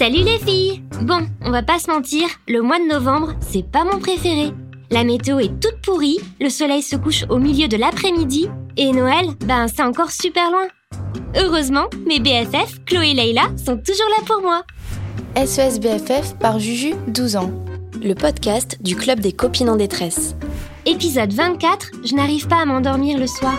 Salut les filles Bon, on va pas se mentir, le mois de novembre, c'est pas mon préféré. La météo est toute pourrie, le soleil se couche au milieu de l'après-midi, et Noël, ben c'est encore super loin. Heureusement, mes BFF, Chloé et Leïla, sont toujours là pour moi. SES BFF par Juju, 12 ans. Le podcast du Club des copines en détresse. Épisode 24, je n'arrive pas à m'endormir le soir.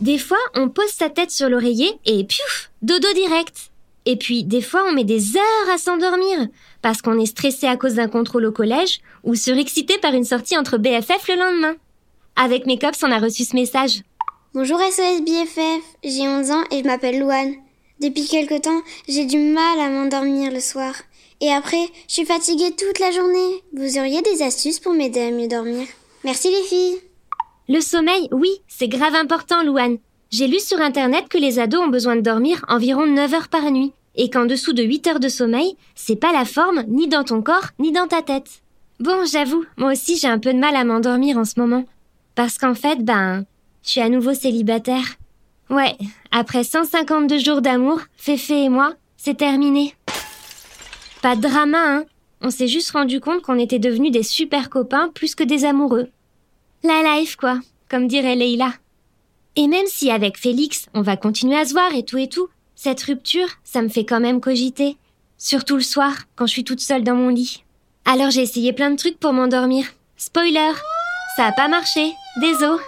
Des fois, on pose sa tête sur l'oreiller et piouf, dodo direct. Et puis, des fois, on met des heures à s'endormir parce qu'on est stressé à cause d'un contrôle au collège ou surexcité par une sortie entre BFF le lendemain. Avec mes cops, on a reçu ce message. Bonjour SOS BFF, j'ai 11 ans et je m'appelle Louane. Depuis quelque temps, j'ai du mal à m'endormir le soir. Et après, je suis fatiguée toute la journée. Vous auriez des astuces pour m'aider à mieux dormir? Merci les filles. Le sommeil, oui, c'est grave important, Louane. J'ai lu sur Internet que les ados ont besoin de dormir environ 9 heures par nuit. Et qu'en dessous de 8 heures de sommeil, c'est pas la forme, ni dans ton corps, ni dans ta tête. Bon, j'avoue, moi aussi j'ai un peu de mal à m'endormir en ce moment. Parce qu'en fait, ben, je suis à nouveau célibataire. Ouais, après 152 jours d'amour, Féfé et moi, c'est terminé. Pas de drama, hein. On s'est juste rendu compte qu'on était devenus des super copains plus que des amoureux. La life, quoi, comme dirait Leïla. Et même si avec Félix, on va continuer à se voir et tout et tout, cette rupture, ça me fait quand même cogiter. Surtout le soir, quand je suis toute seule dans mon lit. Alors j'ai essayé plein de trucs pour m'endormir. Spoiler, ça a pas marché. Désolé.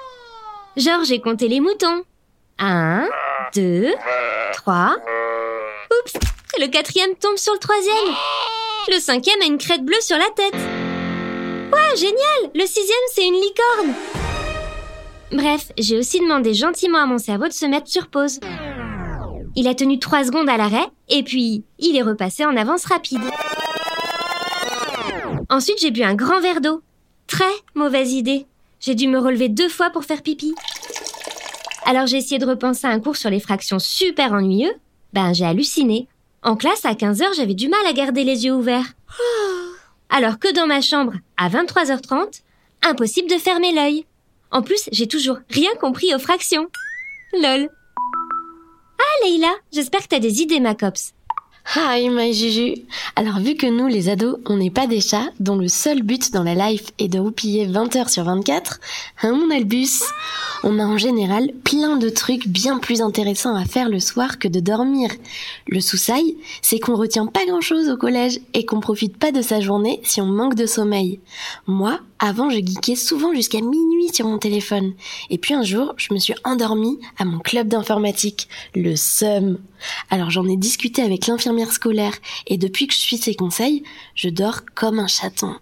Genre j'ai compté les moutons. Un, deux, trois. Oups, le quatrième tombe sur le troisième. Le cinquième a une crête bleue sur la tête. Ouais, génial Le sixième, c'est une licorne Bref, j'ai aussi demandé gentiment à mon cerveau de se mettre sur pause. Il a tenu trois secondes à l'arrêt, et puis il est repassé en avance rapide. Ensuite, j'ai bu un grand verre d'eau. Très mauvaise idée. J'ai dû me relever deux fois pour faire pipi. Alors j'ai essayé de repenser un cours sur les fractions super ennuyeux. Ben, j'ai halluciné. En classe, à 15h, j'avais du mal à garder les yeux ouverts. Alors que dans ma chambre, à 23h30, impossible de fermer l'œil. En plus, j'ai toujours rien compris aux fractions. Lol. Ah, Leïla, j'espère que t'as des idées, ma copse. Hi, my Juju. Alors, vu que nous, les ados, on n'est pas des chats, dont le seul but dans la life est de roupiller 20 heures sur 24, hein, mon Albus? On a en général plein de trucs bien plus intéressants à faire le soir que de dormir. Le sous-sail, c'est qu'on retient pas grand-chose au collège et qu'on profite pas de sa journée si on manque de sommeil. Moi, avant, je geekais souvent jusqu'à minuit sur mon téléphone. Et puis un jour, je me suis endormie à mon club d'informatique, le SUM. Alors j'en ai discuté avec l'infirmière scolaire et depuis que je suis ses conseils, je dors comme un chaton.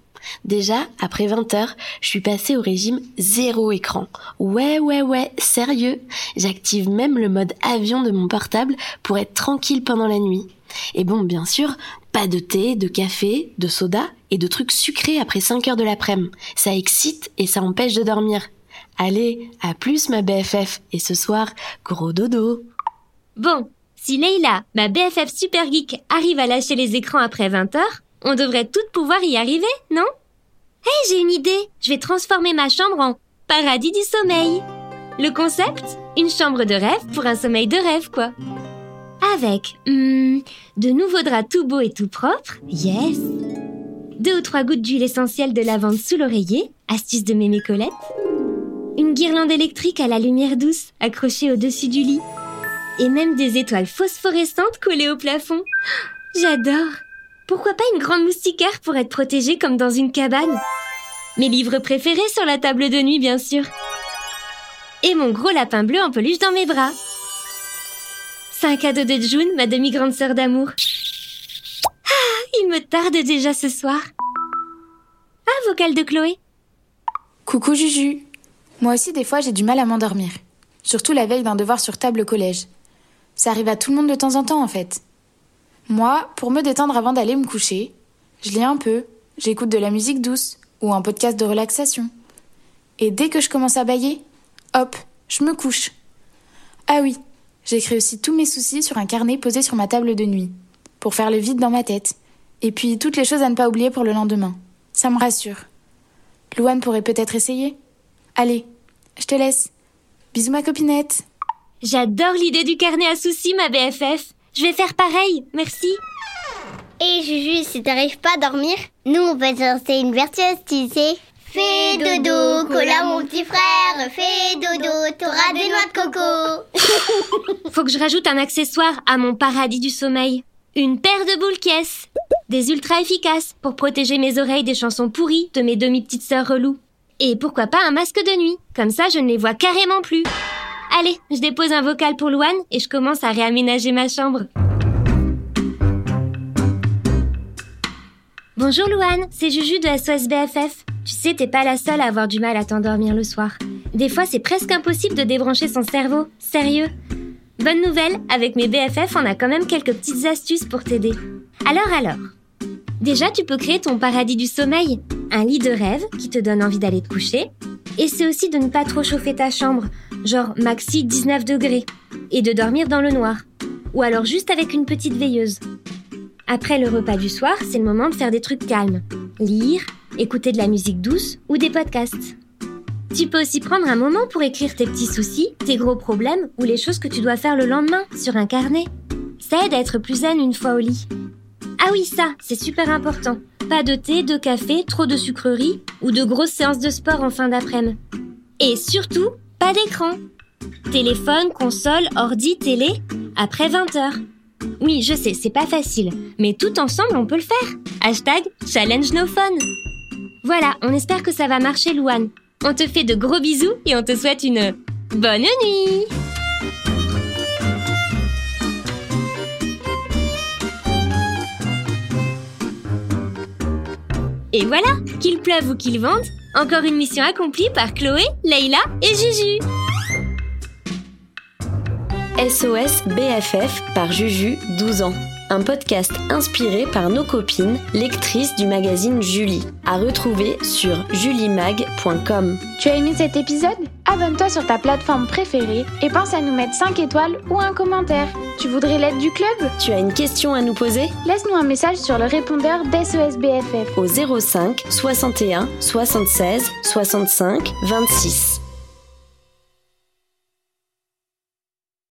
Déjà, après 20 heures, je suis passée au régime zéro écran. Ouais, ouais, ouais, sérieux? J'active même le mode avion de mon portable pour être tranquille pendant la nuit. Et bon, bien sûr, pas de thé, de café, de soda et de trucs sucrés après 5 heures de l'après-midi. Ça excite et ça empêche de dormir. Allez, à plus ma BFF. Et ce soir, gros dodo. Bon, si Leïla, ma BFF super geek, arrive à lâcher les écrans après 20 heures, on devrait toutes pouvoir y arriver, non? Hé, j'ai une idée Je vais transformer ma chambre en paradis du sommeil. Le concept? Une chambre de rêve pour un sommeil de rêve, quoi. Avec hmm, de nouveaux draps tout beaux et tout propres, yes. Deux ou trois gouttes d'huile essentielle de lavande sous l'oreiller, astuce de mémé Colette. Une guirlande électrique à la lumière douce accrochée au-dessus du lit. Et même des étoiles phosphorescentes collées au plafond. J'adore. Pourquoi pas une grande moustiquaire pour être protégée comme dans une cabane? Mes livres préférés sur la table de nuit, bien sûr. Et mon gros lapin bleu en peluche dans mes bras. C'est un cadeau de June, ma demi-grande sœur d'amour. Ah, il me tarde déjà ce soir. Ah, vocal de Chloé. Coucou Juju. Moi aussi, des fois, j'ai du mal à m'endormir. Surtout la veille d'un devoir sur table au collège. Ça arrive à tout le monde de temps en temps, en fait. Moi, pour me détendre avant d'aller me coucher, je lis un peu, j'écoute de la musique douce ou un podcast de relaxation. Et dès que je commence à bailler, hop, je me couche. Ah oui, J'écris aussi tous mes soucis sur un carnet posé sur ma table de nuit, pour faire le vide dans ma tête, et puis toutes les choses à ne pas oublier pour le lendemain. Ça me rassure. Louane pourrait peut-être essayer. Allez, je te laisse. Bisous ma copinette. J'adore l'idée du carnet à soucis, ma BFF. Je vais faire pareil, merci. Et Juju, si t'arrives pas à dormir, nous on peut te lancer une vertueuse, tu sais. Fais dodo, cola mon petit frère, fais dodo, t'auras des noix de coco. Faut que je rajoute un accessoire à mon paradis du sommeil. Une paire de boules caisses. Des ultra efficaces pour protéger mes oreilles des chansons pourries de mes demi-petites sœurs reloues. Et pourquoi pas un masque de nuit Comme ça, je ne les vois carrément plus. Allez, je dépose un vocal pour Louane et je commence à réaménager ma chambre. Bonjour Louane, c'est Juju de SOS BFF. Tu sais, t'es pas la seule à avoir du mal à t'endormir le soir. Des fois, c'est presque impossible de débrancher son cerveau. Sérieux? Bonne nouvelle, avec mes BFF, on a quand même quelques petites astuces pour t'aider. Alors alors. Déjà, tu peux créer ton paradis du sommeil. Un lit de rêve qui te donne envie d'aller te coucher. Et c'est aussi de ne pas trop chauffer ta chambre, genre maxi 19 degrés. Et de dormir dans le noir. Ou alors juste avec une petite veilleuse. Après le repas du soir, c'est le moment de faire des trucs calmes. Lire, écouter de la musique douce ou des podcasts. Tu peux aussi prendre un moment pour écrire tes petits soucis, tes gros problèmes ou les choses que tu dois faire le lendemain sur un carnet. Ça aide à être plus zen une fois au lit. Ah oui, ça, c'est super important. Pas de thé, de café, trop de sucreries ou de grosses séances de sport en fin d'après-midi. Et surtout, pas d'écran. Téléphone, console, ordi, télé, après 20h. Oui, je sais, c'est pas facile, mais tout ensemble on peut le faire. Hashtag challenge no fun. Voilà, on espère que ça va marcher, Louane. On te fait de gros bisous et on te souhaite une bonne nuit. Et voilà, qu'il pleuve ou qu'il vente, encore une mission accomplie par Chloé, Leïla et Juju. SOS BFF par Juju, 12 ans. Un podcast inspiré par nos copines, lectrices du magazine Julie. À retrouver sur julimag.com. Tu as aimé cet épisode? Abonne-toi sur ta plateforme préférée et pense à nous mettre 5 étoiles ou un commentaire. Tu voudrais l'aide du club? Tu as une question à nous poser? Laisse-nous un message sur le répondeur d'SOS BFF au 05 61 76 65 26.